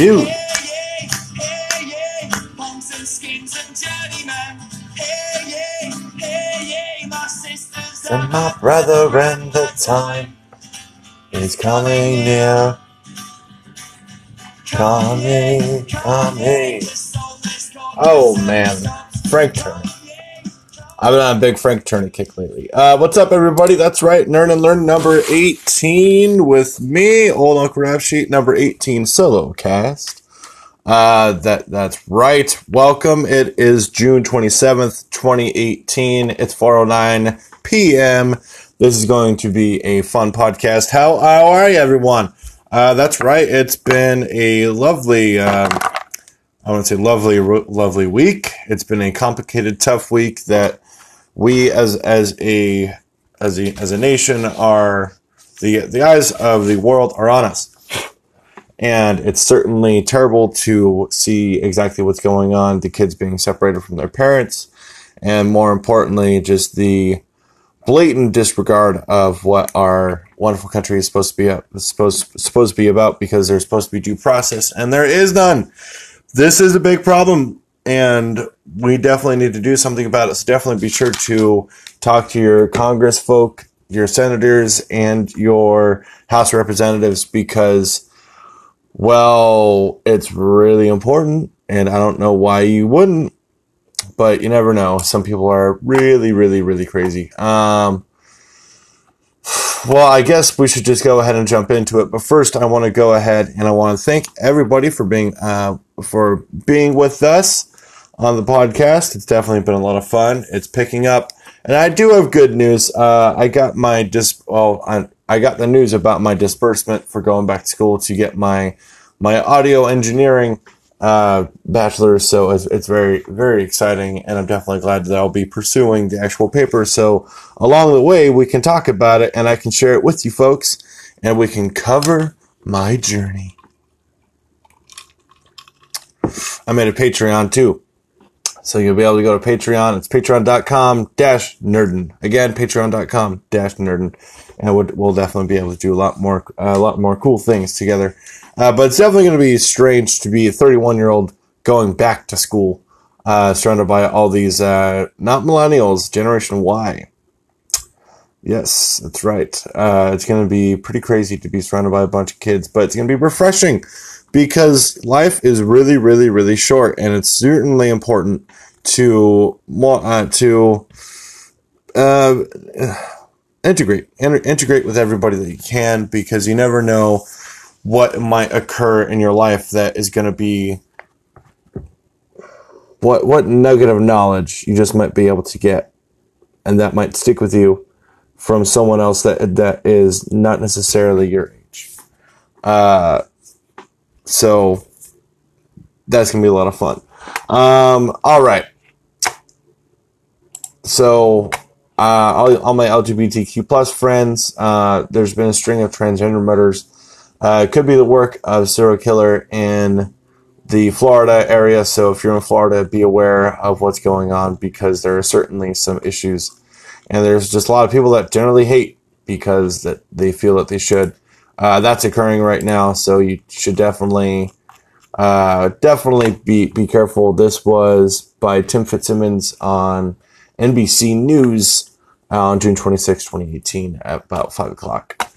dude. And my brother and the time is coming near. Coming, coming. Oh man, Frank Turner. I've been on a big Frank Turner kick lately. Uh, what's up, everybody? That's right, Nerd and Learn number 18 with me, Old Uncle Rap Sheet, number 18 solo cast. Uh, that that's right. Welcome. It is June 27th, 2018. It's 409 p.m. This is going to be a fun podcast. How, how are you, everyone? Uh, that's right. It's been a lovely, um, I want to say lovely, lovely week. It's been a complicated, tough week that we as as a as a as a nation are the the eyes of the world are on us. And it's certainly terrible to see exactly what's going on, the kids being separated from their parents, and more importantly, just the blatant disregard of what our wonderful country is supposed to be supposed supposed to be about because there's supposed to be due process and there is none. This is a big problem and we definitely need to do something about it. So definitely be sure to talk to your Congress folk, your senators, and your House representatives because, well, it's really important. And I don't know why you wouldn't, but you never know. Some people are really, really, really crazy. Um, well, I guess we should just go ahead and jump into it. But first, I want to go ahead and I want to thank everybody for being uh, for being with us on the podcast. It's definitely been a lot of fun. It's picking up, and I do have good news. Uh, I got my dis. Well, I, I got the news about my disbursement for going back to school to get my my audio engineering uh, bachelor's. So it's, it's very very exciting, and I'm definitely glad that I'll be pursuing the actual paper. So along the way, we can talk about it, and I can share it with you folks, and we can cover my journey. I made a Patreon too. So you'll be able to go to Patreon. It's patreon.com dash nerden. Again, patreon.com dash nerden. And we'll, we'll, definitely be able to do a lot more, uh, a lot more cool things together. Uh, but it's definitely going to be strange to be a 31 year old going back to school, uh, surrounded by all these, uh, not millennials, Generation Y. Yes, that's right. Uh, it's going to be pretty crazy to be surrounded by a bunch of kids, but it's going to be refreshing because life is really, really, really short, and it's certainly important to uh, to uh, integrate integrate with everybody that you can because you never know what might occur in your life that is going to be what what nugget of knowledge you just might be able to get and that might stick with you from someone else that that is not necessarily your age. Uh, so that's gonna be a lot of fun. Um, all right. So uh, all, all my LGBTQ plus friends, uh, there's been a string of transgender murders. Uh, it could be the work of serial killer in the Florida area. So if you're in Florida, be aware of what's going on because there are certainly some issues, and there's just a lot of people that generally hate because that they feel that they should. Uh, that's occurring right now, so you should definitely uh, definitely be be careful. This was by Tim Fitzsimons on NBC News on June 26, 2018, at about 5 o'clock.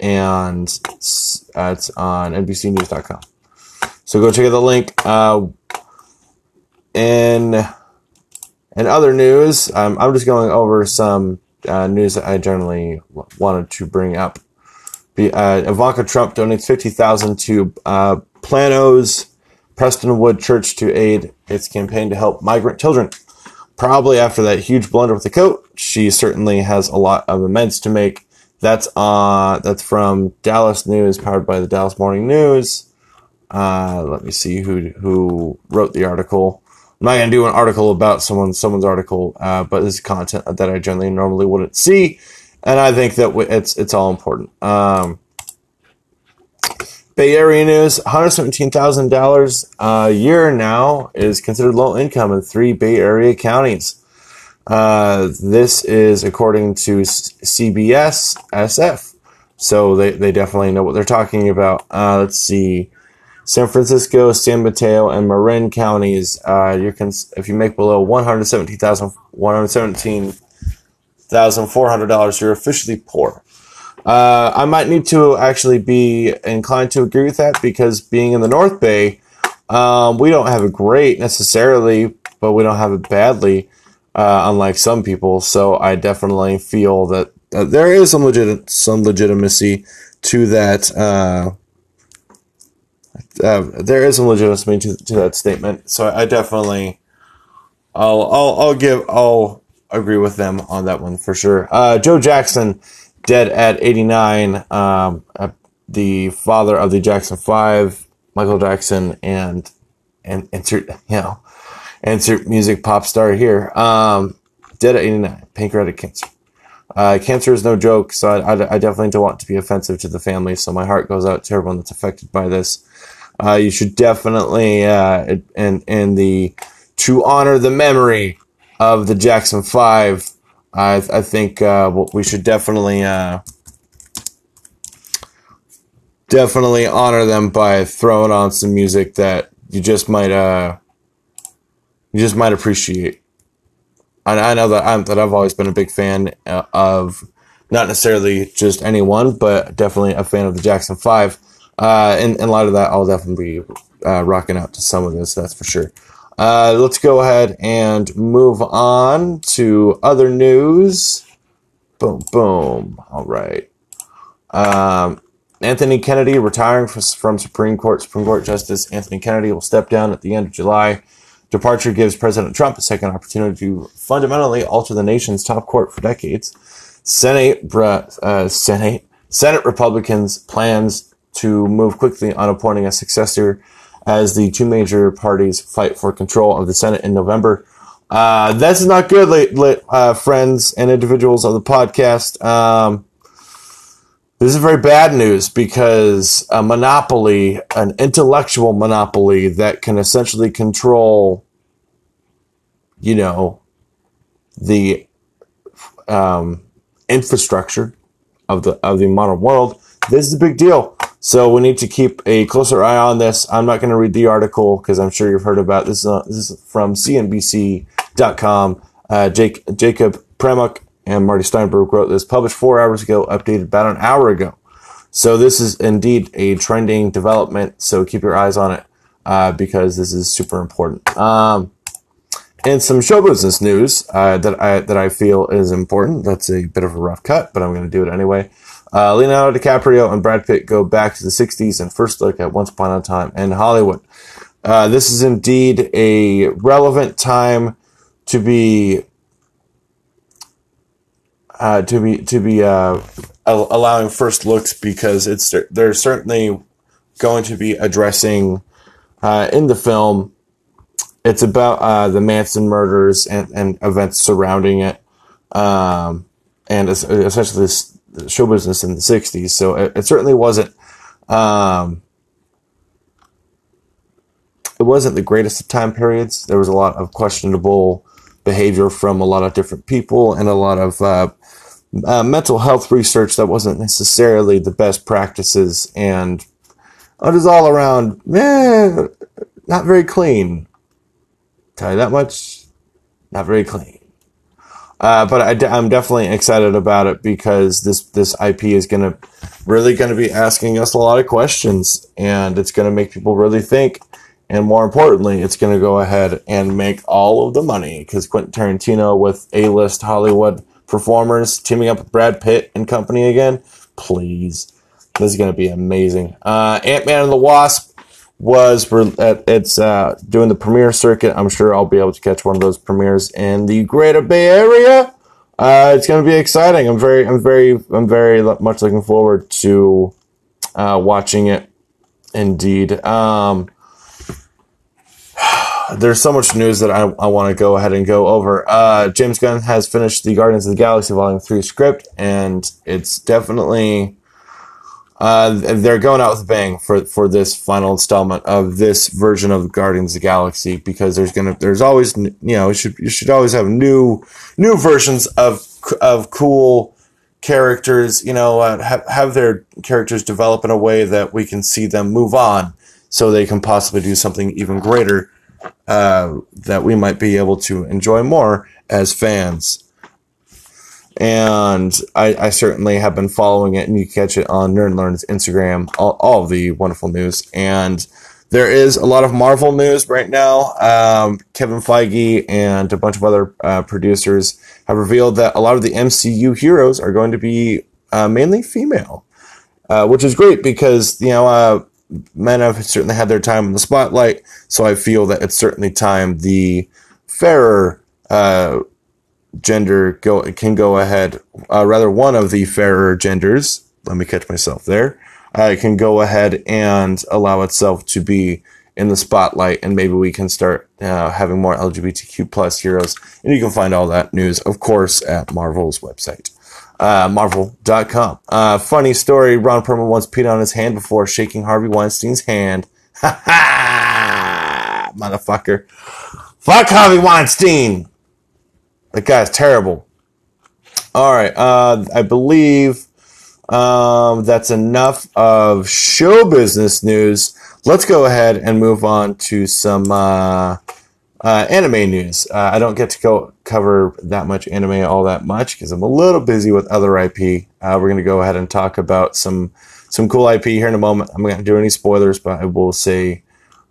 And it's, uh, it's on NBCNews.com. So go check out the link. Uh, in, in other news, um, I'm just going over some uh, news that I generally wanted to bring up uh, Ivanka Trump donates fifty thousand to uh, Plano's Prestonwood Church to aid its campaign to help migrant children. Probably after that huge blunder with the coat, she certainly has a lot of amends to make. That's uh that's from Dallas News, powered by the Dallas Morning News. Uh, let me see who who wrote the article. I'm not gonna do an article about someone someone's article, uh, but this is content that I generally normally wouldn't see and I think that it's it's all important. Um, Bay Area news: one hundred seventeen thousand dollars a year now is considered low income in three Bay Area counties. Uh, this is according to CBS SF. So they, they definitely know what they're talking about. Uh, let's see. San Francisco, San Mateo, and Marin counties. Uh, you can if you make below one hundred seventeen thousand one hundred seventeen thousand four hundred dollars, you're officially poor. Uh, I might need to actually be inclined to agree with that because being in the North Bay, um, we don't have it great necessarily, but we don't have it badly, uh, unlike some people. So I definitely feel that, that there is some legit some legitimacy to that. Uh, uh, there is some legitimacy to, to that statement. So I definitely, I'll, I'll, I'll give, I'll agree with them on that one for sure. Uh, Joe Jackson, dead at 89, um, uh, the father of the Jackson Five, Michael Jackson, and, and insert, you know, insert music pop star here. Um, dead at 89, pancreatic cancer. Uh, cancer is no joke, so I, I, I, definitely don't want to be offensive to the family. So my heart goes out to everyone that's affected by this. Uh, you should definitely, uh, and and the to honor the memory of the Jackson Five. I I think uh, we should definitely uh, definitely honor them by throwing on some music that you just might uh you just might appreciate. I, I know that I'm that I've always been a big fan uh, of not necessarily just anyone, but definitely a fan of the Jackson Five. Uh, in, in light of that, I'll definitely be uh, rocking out to some of this, that's for sure. Uh, let's go ahead and move on to other news. Boom, boom. All right. Um, Anthony Kennedy retiring from Supreme Court. Supreme Court Justice Anthony Kennedy will step down at the end of July. Departure gives President Trump a second opportunity to fundamentally alter the nation's top court for decades. Senate, uh, Senate, Senate Republicans plans to move quickly on appointing a successor as the two major parties fight for control of the Senate in November. Uh, that's not good, uh, friends and individuals of the podcast. Um, this is very bad news because a monopoly, an intellectual monopoly that can essentially control, you know, the um, infrastructure of the of the modern world. This is a big deal. So we need to keep a closer eye on this. I'm not going to read the article because I'm sure you've heard about this. Uh, this is from CNBC.com. Uh, Jake, Jacob Pramuk and Marty Steinberg wrote this, published four hours ago, updated about an hour ago. So this is indeed a trending development. So keep your eyes on it uh, because this is super important. Um, and some show business news uh, that I that I feel is important. That's a bit of a rough cut, but I'm going to do it anyway. Uh, Leonardo DiCaprio and Brad Pitt go back to the 60s and first look at Once Upon a Time in Hollywood. Uh, this is indeed a relevant time to be uh, to be to be uh, allowing first looks because it's they're certainly going to be addressing uh, in the film. It's about uh, the Manson murders and, and events surrounding it, um, and essentially this show business in the 60s. So it, it certainly wasn't, um, it wasn't the greatest of time periods. There was a lot of questionable behavior from a lot of different people and a lot of, uh, uh, mental health research that wasn't necessarily the best practices and it was all around, eh, not very clean. Tell you that much, not very clean. Uh, but I, am definitely excited about it because this this IP is going to really going to be asking us a lot of questions, and it's going to make people really think. And more importantly, it's going to go ahead and make all of the money because Quentin Tarantino with A-list Hollywood performers teaming up with Brad Pitt and company again. Please, this is going to be amazing. Uh, Ant Man and the Wasp was for it's uh, doing the premiere circuit. I'm sure I'll be able to catch one of those premieres in the Greater Bay Area. Uh, it's going to be exciting. I'm very, I'm very, I'm very much looking forward to uh, watching it. Indeed. Um, there's so much news that I, I want to go ahead and go over. Uh, James Gunn has finished the Guardians of the Galaxy Volume 3 script, and it's definitely uh, they're going out with a bang for for this final installment of this version of Guardians of the Galaxy because there's gonna there's always you know you should you should always have new new versions of of cool characters you know uh, have have their characters develop in a way that we can see them move on so they can possibly do something even greater uh, that we might be able to enjoy more as fans. And I, I, certainly have been following it, and you catch it on Nerd Learn's Instagram, all, all the wonderful news. And there is a lot of Marvel news right now. Um, Kevin Feige and a bunch of other uh, producers have revealed that a lot of the MCU heroes are going to be uh, mainly female, uh, which is great because you know uh, men have certainly had their time in the spotlight. So I feel that it's certainly time the fairer uh, gender go can go ahead. Uh, rather, one of the fairer genders. Let me catch myself there. Uh, can go ahead and allow itself to be in the spotlight, and maybe we can start uh, having more LGBTQ plus heroes. And you can find all that news, of course, at Marvel's website uh, Marvel.com. Uh, funny story Ron Perlman once peed on his hand before shaking Harvey Weinstein's hand. Ha ha! Motherfucker. Fuck Harvey Weinstein! That guy's terrible. Alright, uh, I believe um, that's enough of show business news. Let's go ahead and move on to some uh, uh, anime news. Uh, I don't get to go cover that much anime all that much because I'm a little busy with other IP. Uh, we're going to go ahead and talk about some some cool IP here in a moment. I'm not going to do any spoilers, but I will say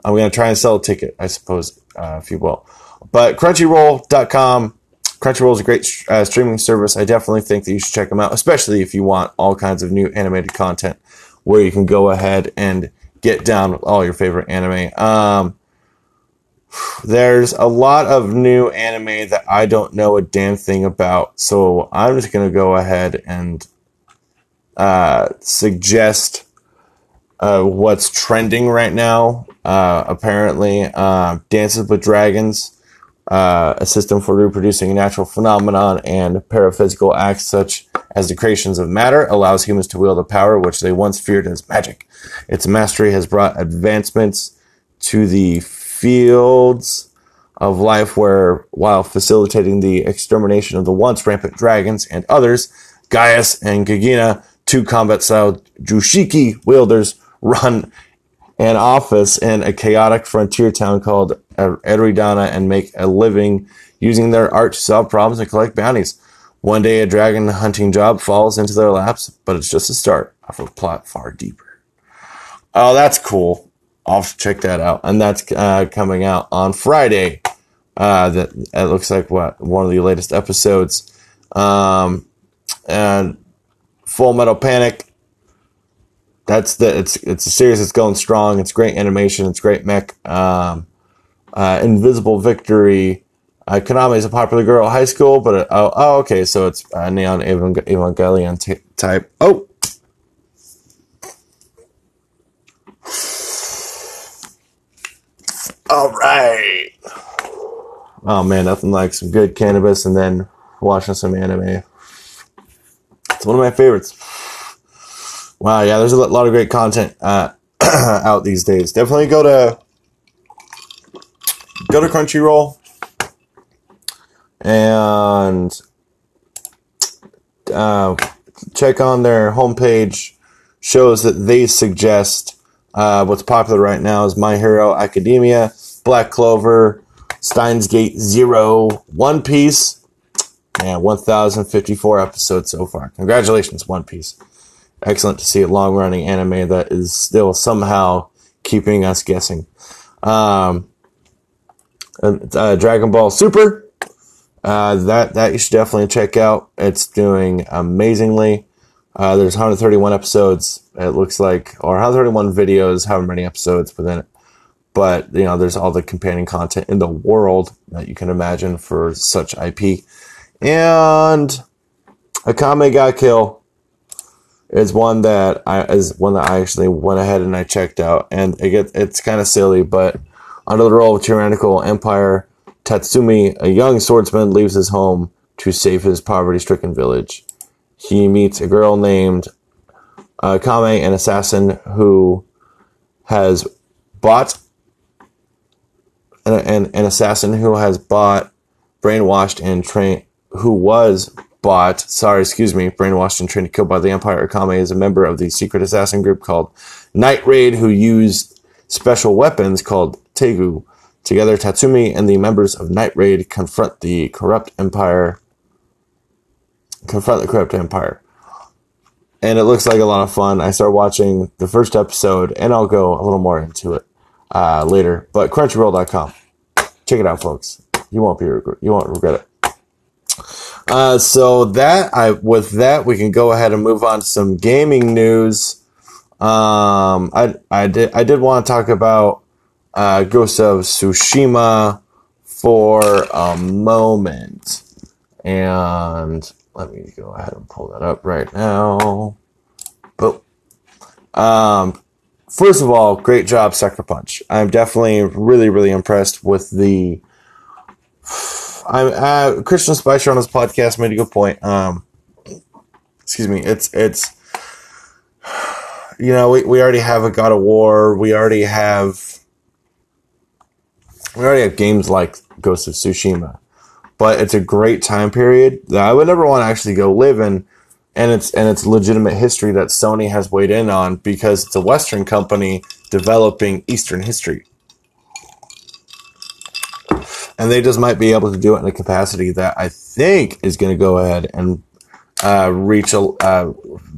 I'm going to try and sell a ticket, I suppose, uh, if you will. But Crunchyroll.com. Crunchyroll is a great uh, streaming service. I definitely think that you should check them out, especially if you want all kinds of new animated content where you can go ahead and get down with all your favorite anime. Um, there's a lot of new anime that I don't know a damn thing about. So I'm just to go ahead and uh, suggest uh, what's trending right now. Uh, apparently, uh, Dances with Dragons, uh, a system for reproducing natural phenomenon and paraphysical acts such as the creations of matter, allows humans to wield a power which they once feared as magic. Its mastery has brought advancements to the fields of life where, while facilitating the extermination of the once rampant dragons and others, Gaius and Gigina, two combat style Jushiki wielders, run an office in a chaotic frontier town called Eridana and make a living using their art to solve problems and collect bounties. One day, a dragon hunting job falls into their laps, but it's just a start of a plot far deeper. Oh, that's cool. I'll check that out. And that's uh, coming out on Friday. Uh, that it looks like what one of the latest episodes. Um, and Full Metal Panic. That's the it's it's a series that's going strong. It's great animation. It's great mech. Um, uh, Invisible Victory. Uh, Kaname is a popular girl high school, but uh, oh, oh, okay, so it's uh, Neon Evangelion t- type. Oh, All right. Oh man, nothing like some good cannabis and then watching some anime. It's one of my favorites. Wow, yeah, there's a lot of great content uh, out these days. Definitely go to go to Crunchyroll and uh, check on their homepage. Shows that they suggest uh, what's popular right now is My Hero Academia, Black Clover, Steins Gate Zero, One Piece, and 1,054 episodes so far. Congratulations, One Piece. Excellent to see a long running anime that is still somehow keeping us guessing. Um, uh, Dragon Ball Super. Uh, that that you should definitely check out. It's doing amazingly. Uh, there's 131 episodes. It looks like, or 131 videos, however many episodes within it. But you know, there's all the companion content in the world that you can imagine for such IP. And Akame ga Kill is one that I is one that I actually went ahead and I checked out, and it gets it's kind of silly, but under the role of tyrannical empire, Tatsumi, a young swordsman, leaves his home to save his poverty-stricken village he meets a girl named uh, Kame, an assassin who has bought an, an, an assassin who has bought, brainwashed, and trained, who was bought, sorry, excuse me, brainwashed and trained to kill by the Empire. Akame is a member of the secret assassin group called Night Raid, who used special weapons called Teigu. Together, Tatsumi and the members of Night Raid confront the corrupt empire. Confront the corrupt empire. And it looks like a lot of fun. I start watching the first episode, and I'll go a little more into it uh, later. But Crunchyroll.com, check it out, folks. You won't be you won't regret it. Uh, so that I with that we can go ahead and move on to some gaming news. Um, I I did I did want to talk about uh, Ghost of Tsushima for a moment, and let me go ahead and pull that up right now. Boom. Um, first of all, great job, Sucker Punch. I'm definitely really really impressed with the. I'm uh, Christian Spicer on his podcast made a good point. Um, excuse me. It's it's you know, we, we already have a God of War. We already have, we already have games like Ghost of Tsushima, but it's a great time period that I would never want to actually go live in. And it's, and it's legitimate history that Sony has weighed in on because it's a Western company developing Eastern history. And they just might be able to do it in a capacity that I think is going to go ahead and uh, reach a uh,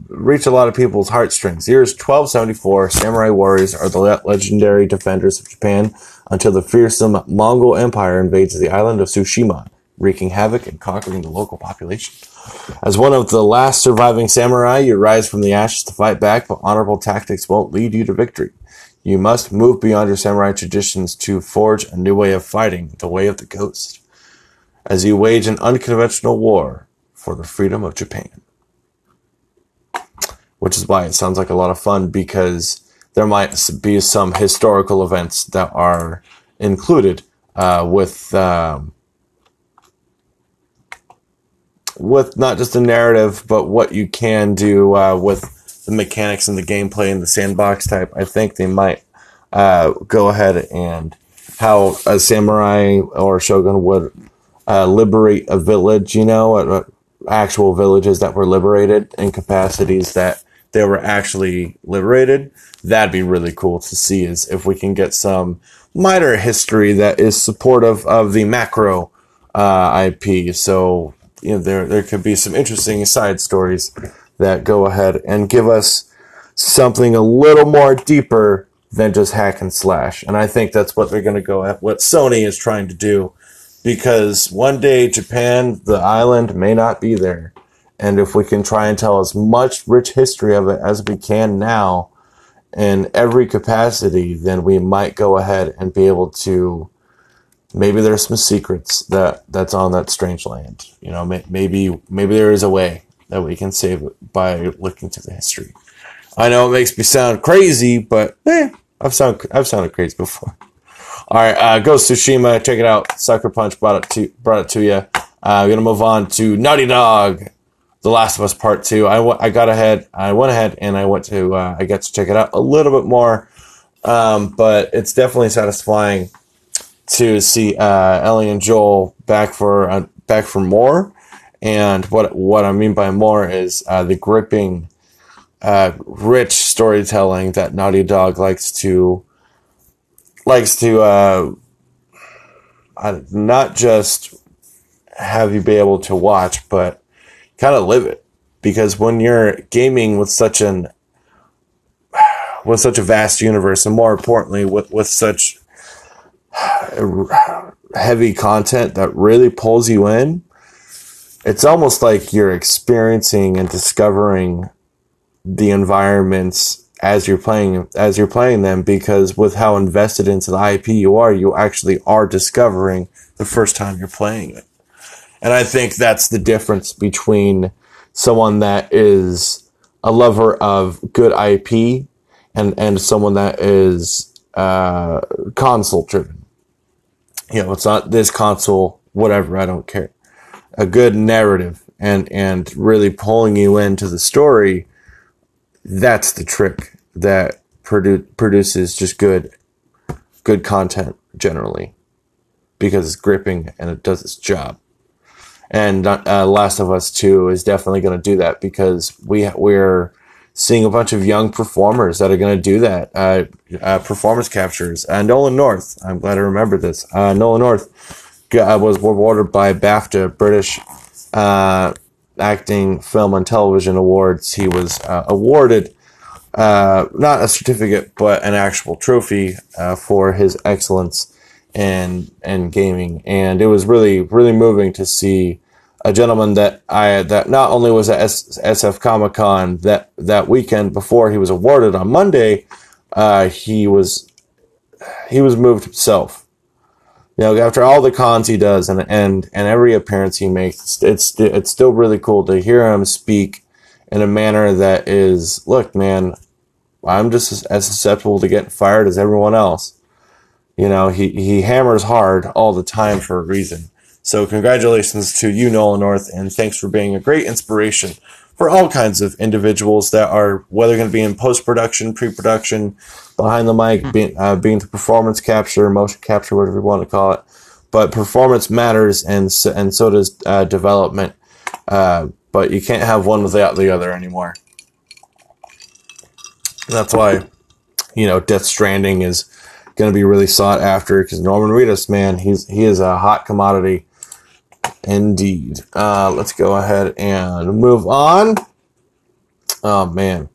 reach a lot of people's heartstrings. Here's 1274, samurai warriors are the legendary defenders of Japan until the fearsome Mongol Empire invades the island of Tsushima, wreaking havoc and conquering the local population. As one of the last surviving samurai, you rise from the ashes to fight back, but honorable tactics won't lead you to victory. You must move beyond your samurai traditions to forge a new way of fighting, the way of the ghost. As you wage an unconventional war, for the freedom of Japan. Which is why it sounds like a lot of fun because there might be some historical events that are included uh, with um, with not just the narrative, but what you can do uh, with the mechanics and the gameplay and the sandbox type. I think they might uh, go ahead and how a samurai or shogun would uh, liberate a village, you know, actual villages that were liberated in capacities that they were actually liberated. That'd be really cool to see is if we can get some minor history that is supportive of the macro uh, IP. So you know there there could be some interesting side stories that go ahead and give us something a little more deeper than just hack and slash. And I think that's what they're going to go at. What Sony is trying to do because one day Japan, the island, may not be there. And if we can try and tell as much rich history of it as we can now in every capacity, then we might go ahead and be able to. Maybe there's some secrets that that's on that strange land. You know, maybe maybe there is a way that we can save it by looking to the history. I know it makes me sound crazy, but eh, I've sound I've sounded crazy before. All right, uh, Ghost Tsushima, check it out. Sucker Punch brought it to brought it to you. Uh, we're gonna move on to Naughty Dog, The Last of Us Part Two. I, w- I got ahead, I went ahead, and I went to uh, I got to check it out a little bit more, um, but it's definitely satisfying to see uh, Ellie and Joel back for uh, back for more. And what what I mean by more is uh, the gripping, uh, rich storytelling that Naughty Dog likes to likes to uh, not just have you be able to watch, but kind of live it. Because when you're gaming with such an with such a vast universe, and more importantly, with with such heavy content that really pulls you in, it's almost like you're experiencing and discovering the environments as you're playing as you're playing them because with how invested into the IP you are, you actually are discovering the first time you're playing it. And I think that's the difference between someone that is a lover of good IP and and someone that is uh, console driven. You know, it's not this console, whatever. I don't care. A good narrative and and really pulling you into the story that's the trick that produ- produces just good good content generally because it's gripping and it does its job. And uh, Last of Us Two is definitely going to do that because we we're seeing a bunch of young performers that are going to do that. Uh, uh, performance captures. Uh, Nolan North. I'm glad I remembered this. Uh, Nolan North was awarded by BAFTA, British uh, Acting Film and Television Awards. He was uh, awarded not a certificate, but an actual trophy for his excellence in in gaming, and it was really really moving to see a gentleman that I that not only was at SF Comic Con that that weekend before he was awarded on Monday, uh, he was he was moved himself. You know, after all the cons he does and and and every appearance he makes, it's it's still really cool to hear him speak in a manner that is, look, man, I'm just as susceptible to getting fired as everyone else. You know, he he hammers hard all the time for a reason so congratulations to you, Nolan North, and thanks for being a great inspiration for all kinds of individuals that are, whether going to be in post-production, pre-production, behind the mic, being, uh, being performance capture, motion capture, whatever you want to call it. But performance matters, and so, and so does uh, development. Uh, but you can't have one without the other anymore. that's why, you know, Death Stranding is going to be really sought after because Norman Reedus, man, he's he is a hot commodity Indeed. Uh, let's go ahead and move on. Oh man,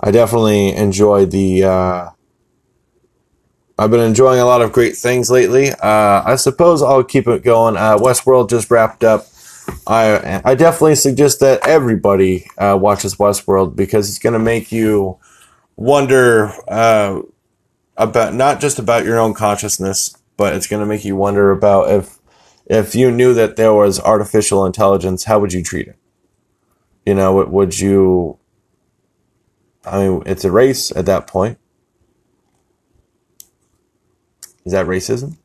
I definitely enjoyed the. Uh, I've been enjoying a lot of great things lately. Uh, I suppose I'll keep it going. Uh, Westworld just wrapped up. I I definitely suggest that everybody uh, watches Westworld because it's going to make you wonder uh, about not just about your own consciousness, but it's going to make you wonder about if if you knew that there was artificial intelligence, how would you treat it? You know, would you? I mean, it's a race at that point. Is that racism?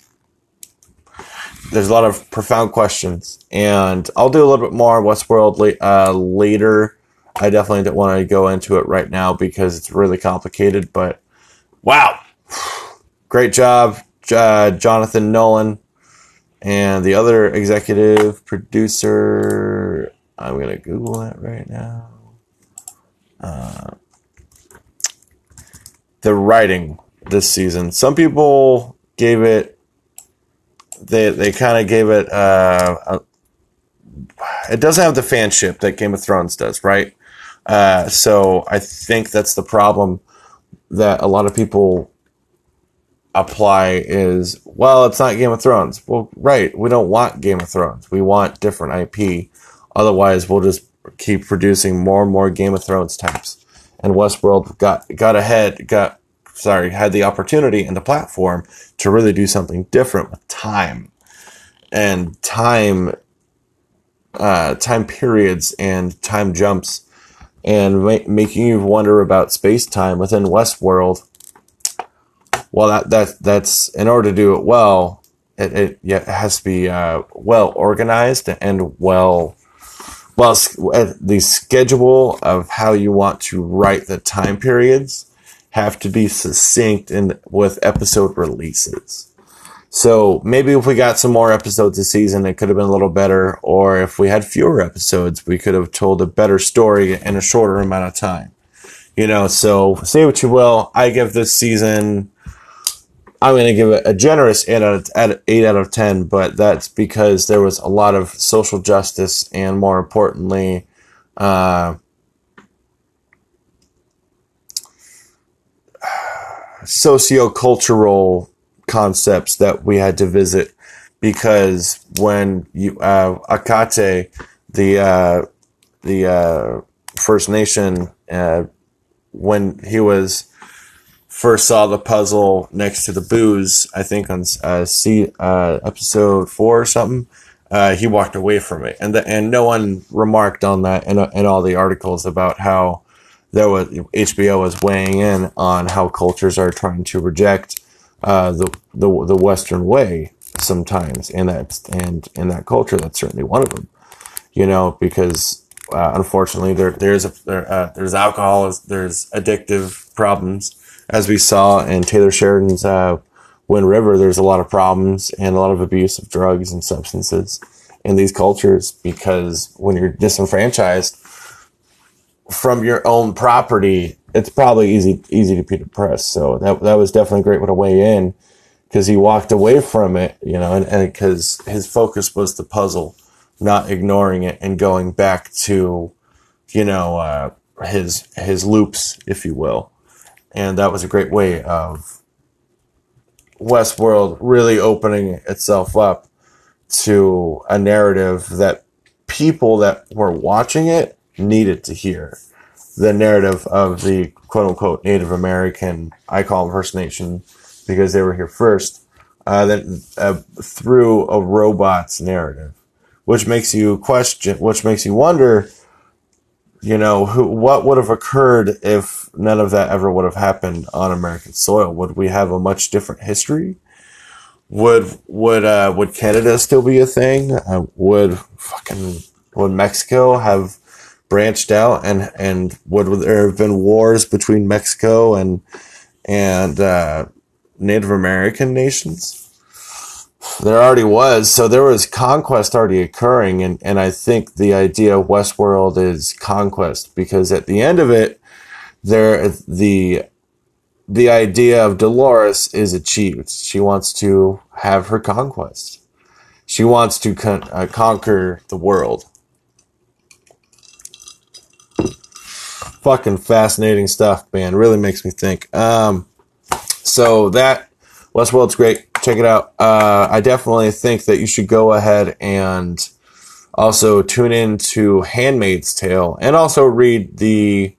There's a lot of profound questions, and I'll do a little bit more Westworld uh, later. I definitely don't want to go into it right now because it's really complicated. But wow, great job, uh, Jonathan Nolan and the other executive producer, I'm going to Google that right now. Uh, the writing this season. Some people gave it, they, they kind of gave it, uh, a, it doesn't have the fanship that Game of Thrones does, right? Uh, so I think that's the problem that a lot of people apply is well, it's not Game of Thrones. Well, right, we don't want Game of Thrones. We want different IP. Otherwise, we'll just keep producing more and more Game of Thrones types. And Westworld got got ahead, got sorry, had the opportunity and the platform to really do something different with time and time uh, time periods and time jumps and ma- making you wonder about space time within Westworld well, that that that's in order to do it well, it, it, it has to be uh, well organized and well well the schedule of how you want to write the time periods have to be succinct and with episode releases. So maybe if we got some more episodes this season, it could have been a little better. Or if we had fewer episodes, we could have told a better story in a shorter amount of time. You know, so say what you will. I give this season I'm going to give it a generous 8 out, of, 8 out of 10, but that's because there was a lot of social justice and more importantly, uh, socio-cultural concepts that we had to visit because when you, uh, Akecheta, the, uh, the, uh, First Nation, uh, when he was first saw the puzzle next to the booze, I think on uh, see uh, episode four or something, uh, he walked away from it, and the, and no one remarked on that in, in all the articles about how there was HBO was weighing in on how cultures are trying to reject uh, the the the Western way sometimes, and that and in that culture, that's certainly one of them. You know, because uh, unfortunately, there there's a there, uh, there's alcohol, there's addictive problems as we saw in Taylor Sheridan's uh, Wind River, there's a lot of problems and a lot of abuse of drugs and substances in these cultures because when you're disenfranchised, from your own property, it's probably easy easy to be depressed. So that that was definitely a great way to weigh in because he walked away from it, you know, and and because his focus was the puzzle, not ignoring it and going back to, you know, uh, his his loops, if you will, and that was a great way of Westworld really opening itself up to a narrative that people that were watching it needed to hear. The narrative of the quote unquote Native American, I call them First Nation because they were here first, uh, that uh, through a robot's narrative, which makes you question, which makes you wonder, you know, who, what would have occurred if none of that ever would have happened on American soil? Would we have a much different history? Would would uh, would Canada still be a thing? Uh, would fucking would Mexico have branched out and and would there have been wars between Mexico and and uh, Native American nations? There already was, so there was conquest already occurring, and and I think the idea of Westworld is conquest because at the end of it, there the the idea of Dolores is achieved. She wants to have her conquest. She wants to con- uh, conquer the world. Fucking fascinating stuff, man. Really makes me think. Um, so that Westworld's great. Check it out. Uh, I definitely think that you should go ahead and also tune in to Handmaid's Tale and also read the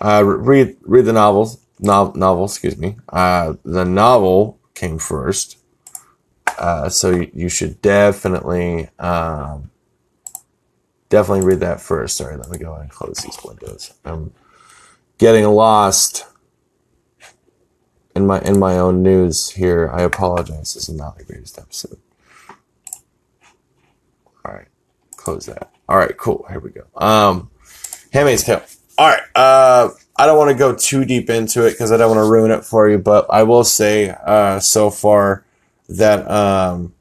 uh, read read the novels no, novel, excuse me. Uh, the novel came first. Uh, so you, you, should definitely, um, definitely read that first. Sorry, let me go and close these windows. I'm getting lost in my in my own news here. I apologize. This is not the greatest episode. All right, close that. All right, cool. Here we go. Um, Handmaid's Tale. All right. Uh, I don't want to go too deep into it because I don't want to ruin it for you, but I will say uh, so far that um,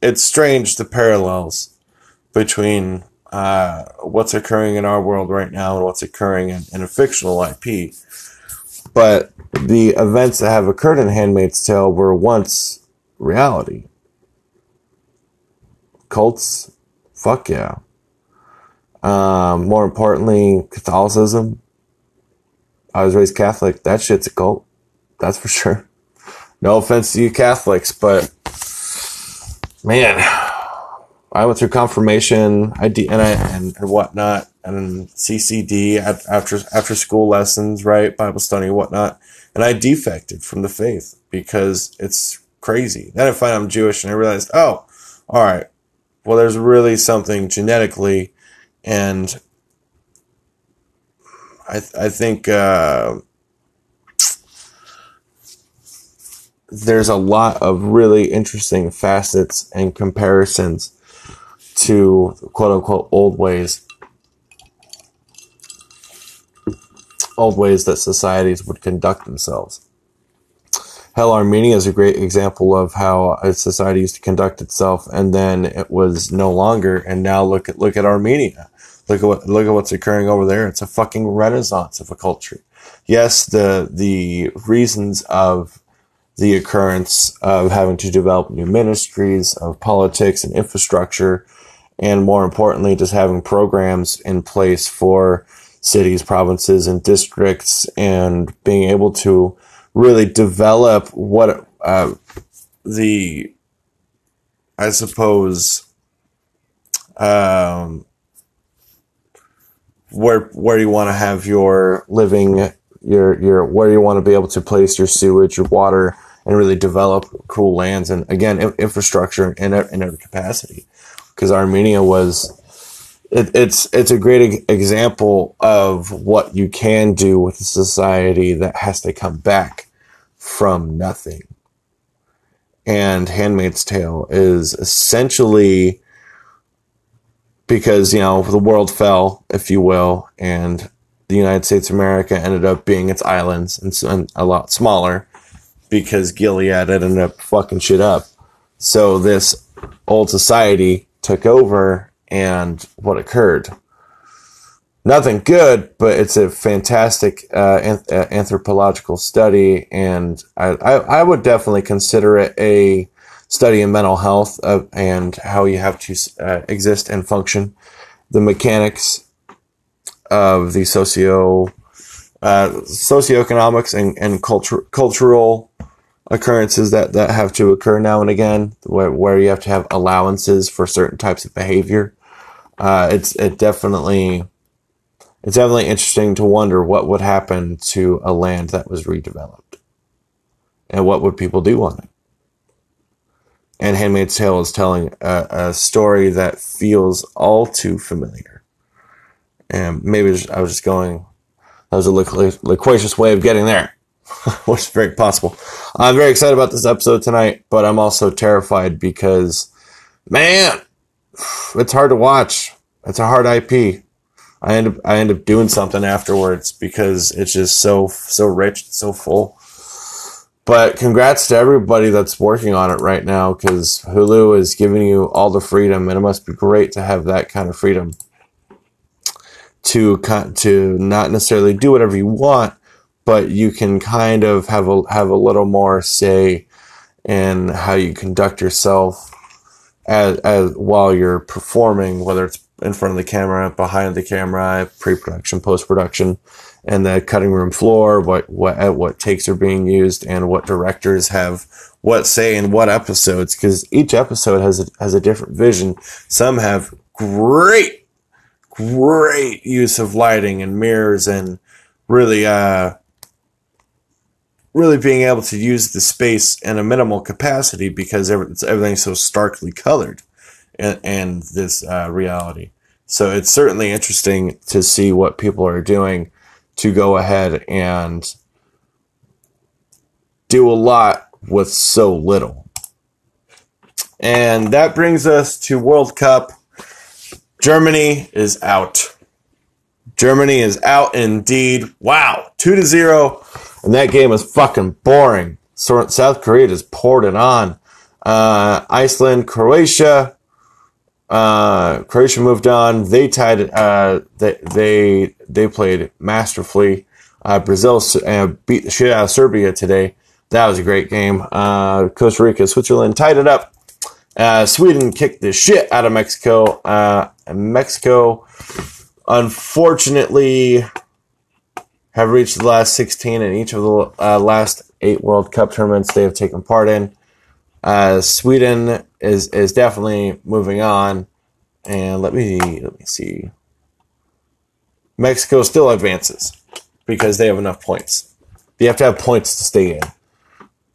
it's strange the parallels between uh, what's occurring in our world right now and what's occurring in, in, a fictional IP. But the events that have occurred in Handmaid's Tale were once reality. Cults, fuck yeah. Um, more importantly, Catholicism. I was raised Catholic. That shit's a cult. That's for sure. No offense to you Catholics, but man, I went through confirmation, ID, and I, and, and whatnot, and CCD after after school lessons, right, Bible study, whatnot, and I defected from the faith because it's crazy. Then I find I'm Jewish, and I realized, oh, all right, well, there's really something genetically and I I think uh, there's a lot of really interesting facets and comparisons to quote unquote old ways old ways that societies would conduct themselves. Hell, Armenia is a great example of how a society used to conduct itself, and then it was no longer. And now look at look at Armenia. Look at what look at what's occurring over there. It's a fucking renaissance of a culture. Yes, the the reasons of the occurrence of having to develop new ministries, of politics and infrastructure, and more importantly, just having programs in place for cities, provinces, and districts, and being able to really develop what uh, the, I suppose, um, where where you want to have your living, your your where you want to be able to place your sewage, your water, and really develop cool lands and again infrastructure in in every capacity. Because Armenia was it, it's it's a great example of what you can do with a society that has to come back from nothing. And Handmaid's Tale is essentially because you know the world fell, if you will, and the United States of America ended up being its islands and, and a lot smaller because Gilead ended up fucking shit up. So this old society took over and what occurred. Nothing good, but it's a fantastic uh, anth- uh, anthropological study, and I, I, I, would definitely consider it a study in mental health and how you have to uh, exist and function, the mechanics of the socio uh, socioeconomics and, and culture, cultural occurrences that, that have to occur now and again, where, where you have to have allowances for certain types of behavior. Uh, it's it definitely it's definitely interesting to wonder what would happen to a land that was redeveloped, and what would people do on it. And Handmaid's Tale is telling a, a story that feels all too familiar. And maybe I was just going that was a loquacious way of getting there, which is very possible. I'm very excited about this episode tonight, but I'm also terrified because, man, it's hard to watch. It's a hard IP. I end up I end up doing something afterwards because it's just so so rich, so full. But congrats to everybody that's working on it right now because Hulu is giving you all the freedom, and it must be great to have that kind of freedom to to not necessarily do whatever you want, but you can kind of have a have a little more say in how you conduct yourself as, as while you're performing, whether it's in front of the camera, behind the camera, pre-production, post-production, and the cutting room floor, what what what takes are being used, and what directors have what say in what episodes, because each episode has a, has a different vision. Some have great great use of lighting and mirrors and really uh really being able to use the space in a minimal capacity because everything's so starkly colored in, in this uh, reality. So it's certainly interesting to see what people are doing to go ahead and do a lot with so little. And that brings us to World Cup Germany is out. Germany is out indeed. Wow, two to zero, and that game was fucking boring. South Korea just poured it on. Uh, Iceland, Croatia. Uh, Croatia moved on. They tied. Uh, they they they played masterfully. Uh, Brazil uh, beat the shit out of Serbia today. That was a great game. Uh, Costa Rica, Switzerland tied it up. Sweden kicked the shit out of Mexico. Mexico, unfortunately, have reached the last 16 in each of the uh, last eight World Cup tournaments they have taken part in. Uh, Sweden is is definitely moving on, and let me let me see. Mexico still advances because they have enough points. You have to have points to stay in.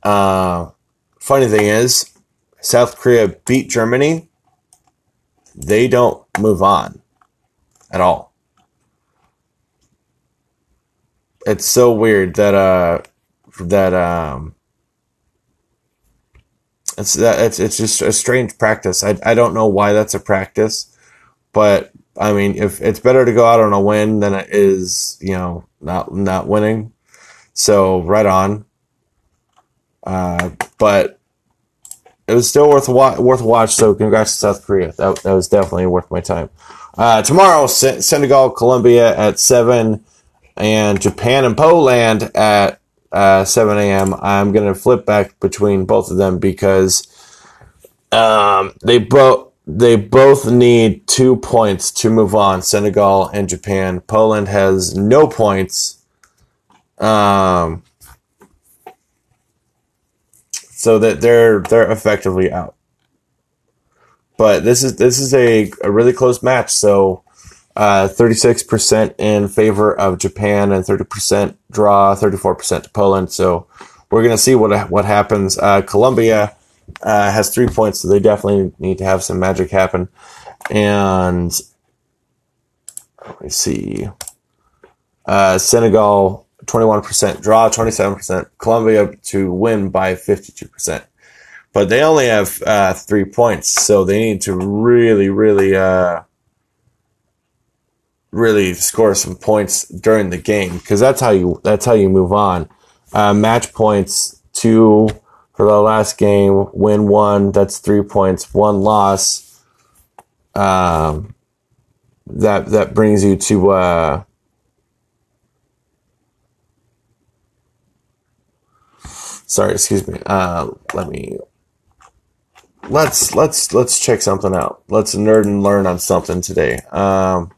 Uh, funny thing is, South Korea beat Germany, they don't move on at all. It's so weird that uh that um it's that it's it's just a strange practice. I I don't know why that's a practice, but I mean, if it's better to go out on a win than it is, you know, not not winning. So right on. Uh, but it was still worth wa- worth watch. So congrats to South Korea. That, that was definitely worth my time. Uh, tomorrow, Senegal, Colombia at seven, and Japan and Poland at uh, seven a.m. I'm gonna flip back between both of them because um, they both they both need two points to move on. Senegal and Japan. Poland has no points. Um, so that they're they're effectively out. But this is this is a, a really close match. So six percent in favor of Japan and thirty percent draw, thirty four percent to Poland. So we're gonna see what what happens. Uh, Colombia uh, has three points, so they definitely need to have some magic happen. And let me see. Uh, Senegal 21% draw, 27%. Colombia to win by 52%. But they only have uh, three points, so they need to really, really, uh, really score some points during the game because that's how you that's how you move on. Uh, match points two for the last game, win one. That's three points. One loss. um, that that brings you to uh, sorry, excuse me. Uh, let me let's let's let's check something out. Let's nerd and learn on something today. Um,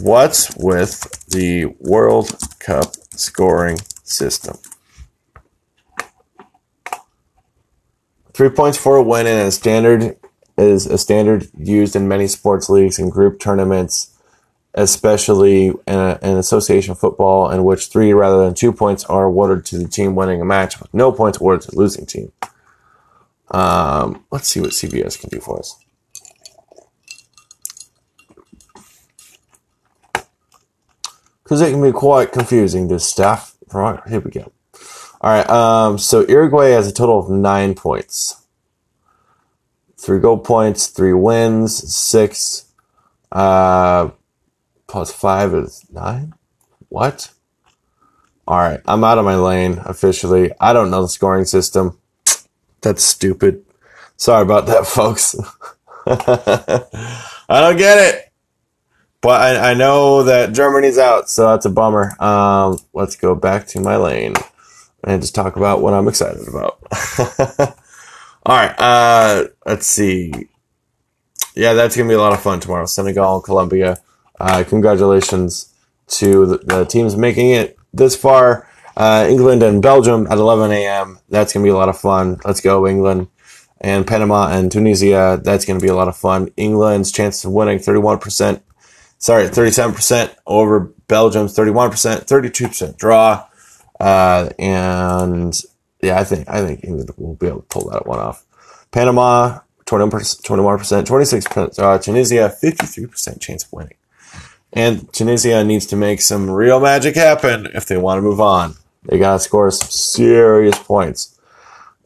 what's with the World Cup scoring system? Three points for a win and a standard is a standard used in many sports leagues and group tournaments, especially in, a, in association football, in which three rather than two points are awarded to the team winning a match, with no points awarded to the losing team. Um, let's see what CBS can do for us. Because it can be quite confusing, this stuff. Right, here we go. All right, um, so Uruguay has a total of nine points. Three goal points, three wins, six, uh, plus five is nine? What? All right, I'm out of my lane officially. I don't know the scoring system. That's stupid. Sorry about that, folks. I don't get it. But I, I know that Germany's out, so that's a bummer. Um, let's go back to my lane and just talk about what I'm excited about. All right, uh, let's see. Yeah, that's gonna be a lot of fun tomorrow. Senegal and Colombia. Uh, congratulations to the, the, teams making it this far. Uh, England and Belgium at 11 a.m. That's gonna be a lot of fun. Let's go, England. And Panama and Tunisia. That's gonna be a lot of fun. England's chance of winning 31%. Sorry, 37% over Belgium's 31%, 32% draw. Uh, and yeah, I think I think England will be able to pull that one off. Panama, 21%, 21%, 26%, uh, Tunisia, 53% chance of winning. And Tunisia needs to make some real magic happen if they want to move on. They got to score some serious points.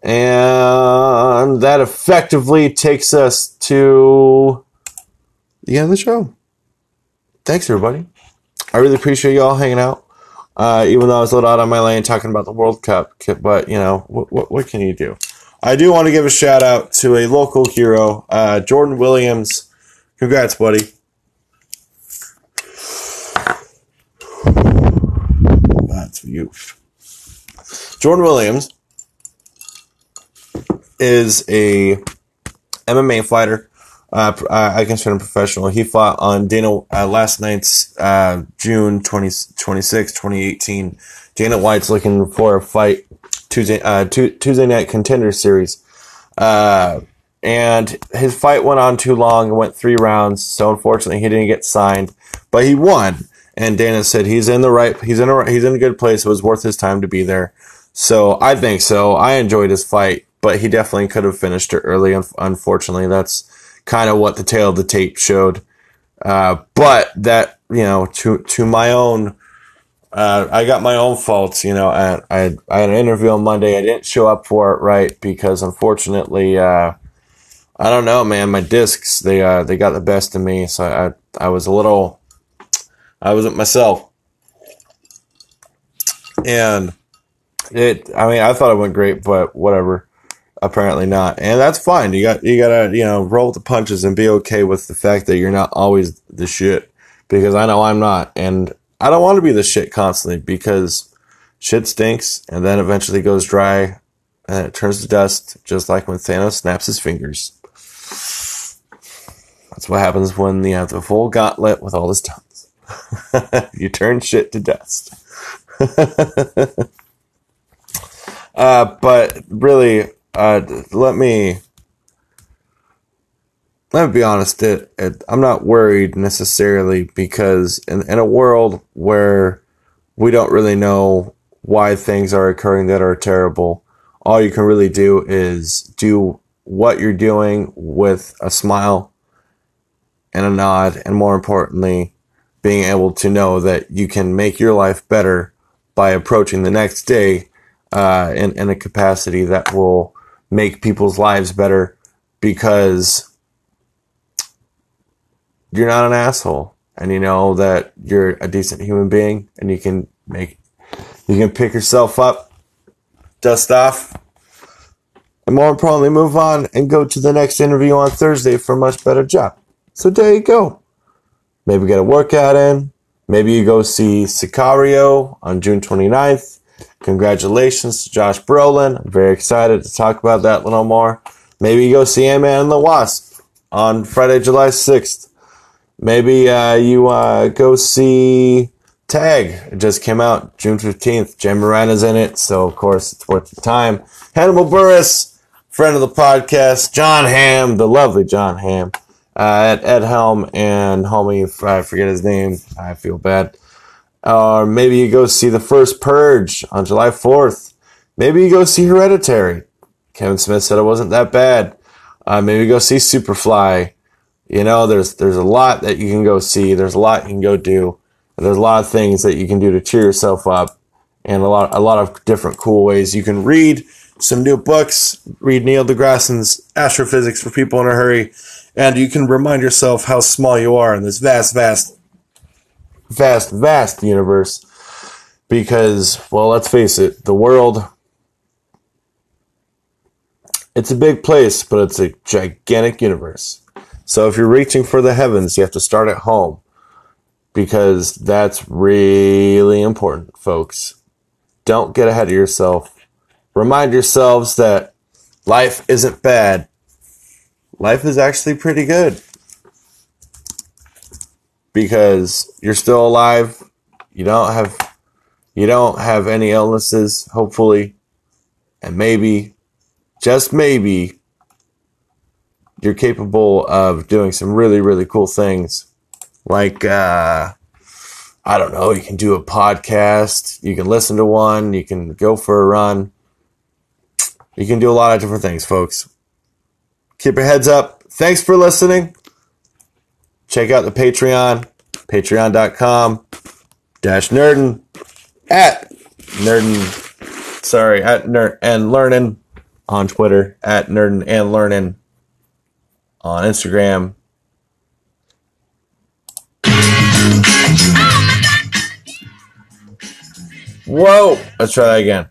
And that effectively takes us to the end of the show. Thanks, everybody. I really appreciate y'all hanging out. Uh, even though I was a little out on my lane talking about the World Cup, but you know, what, what, what can you do? I do want to give a shout out to a local hero, uh, Jordan Williams. Congrats, buddy. That's you. Jordan Williams is a MMA fighter uh, I consider him professional. He fought on Dana uh, last night's uh, June 20, 26, 2018. Dana White's looking for a fight Tuesday uh, Tuesday night contender series. Uh, and his fight went on too long. It went three rounds. So unfortunately, he didn't get signed, but he won. And Dana said he's in the right, he's in a, he's in a good place. It was worth his time to be there. So I think so. I enjoyed his fight, but he definitely could have finished it early. Unfortunately, that's kind of what the tail of the tape showed. Uh, but that, you know, to, to my own, uh, I got my own faults, you know, I, I, I had an interview on Monday. I didn't show up for it right because unfortunately, uh, I don't know, man, my discs, they, uh, they got the best of me. So I, I was a little, I wasn't myself. And it, I mean, I thought it went great, but whatever apparently not. And that's fine. You got you gotta you know roll with the punches and be okay with the fact that you're not always the shit. Because i know i'm not. And i don't want to be the shit constantly because shit stinks and then eventually goes dry and it turns to dust just like when thanos snaps his fingers. That's what happens when you have the full gauntlet with all his tongues you turn shit to dust. Uh, but really uh, let me let me be honest. It, it, I'm not worried necessarily because in, in a world where we don't really know why things are occurring that are terrible, all you can really do is do what you're doing with a smile and a nod, and more importantly, being able to know that you can make your life better by approaching the next day uh, in, in a capacity that will make people's lives better because you're not an asshole and you know that you're a decent human being and you can make you can pick yourself up dust off and more importantly, move on and go to the next interview on Thursday for a much better job. So there you go. Maybe get a workout in. Maybe you go see Sicario on June 29th. Congratulations to Josh Brolin. I'm very excited to talk about that a little more. Maybe you go see Ant-Man and the Wasp on Friday, July 6th. Maybe uh, you uh, go see Tag. It just came out June 15th. Jay Moran is in it, so of course it's worth the time. Hannibal Buress, friend of the podcast. Jon Hamm, the lovely Jon Hamm. Uh, at Ed Helm and homie, I forget his name, I feel bad. Or maybe you go see the first Purge on July 4th. Maybe you go see Hereditary. Kevin Smith said it wasn't that bad. Uh, maybe go see Superfly. You know, there's there's a lot that you can go see. There's a lot you can go do. There's a lot of things that you can do to cheer yourself up, and a lot a lot of different cool ways. You can read some new books. Read Neil deGrasse's Astrophysics for People in a Hurry, and you can remind yourself how small you are in this vast, vast, vast, vast universe. Because, well, let's face it, the world it's a big place, but it's a gigantic universe. So if you're reaching for the heavens, you have to start at home because that's really important, folks. Don't get ahead of yourself. Remind yourselves that life isn't bad. Life is actually pretty good because you're still alive. You don't have you don't have any illnesses, hopefully. And maybe just maybe you're capable of doing some really, really cool things. Like, uh, I don't know, you can do a podcast, you can listen to one, you can go for a run. You can do a lot of different things, folks. Keep your heads up. Thanks for listening. Check out the Patreon, patreon.com dash nerden at nerden, sorry, at nerd and learning on Twitter, at nerden and learning on Instagram. Whoa! Let's try that again.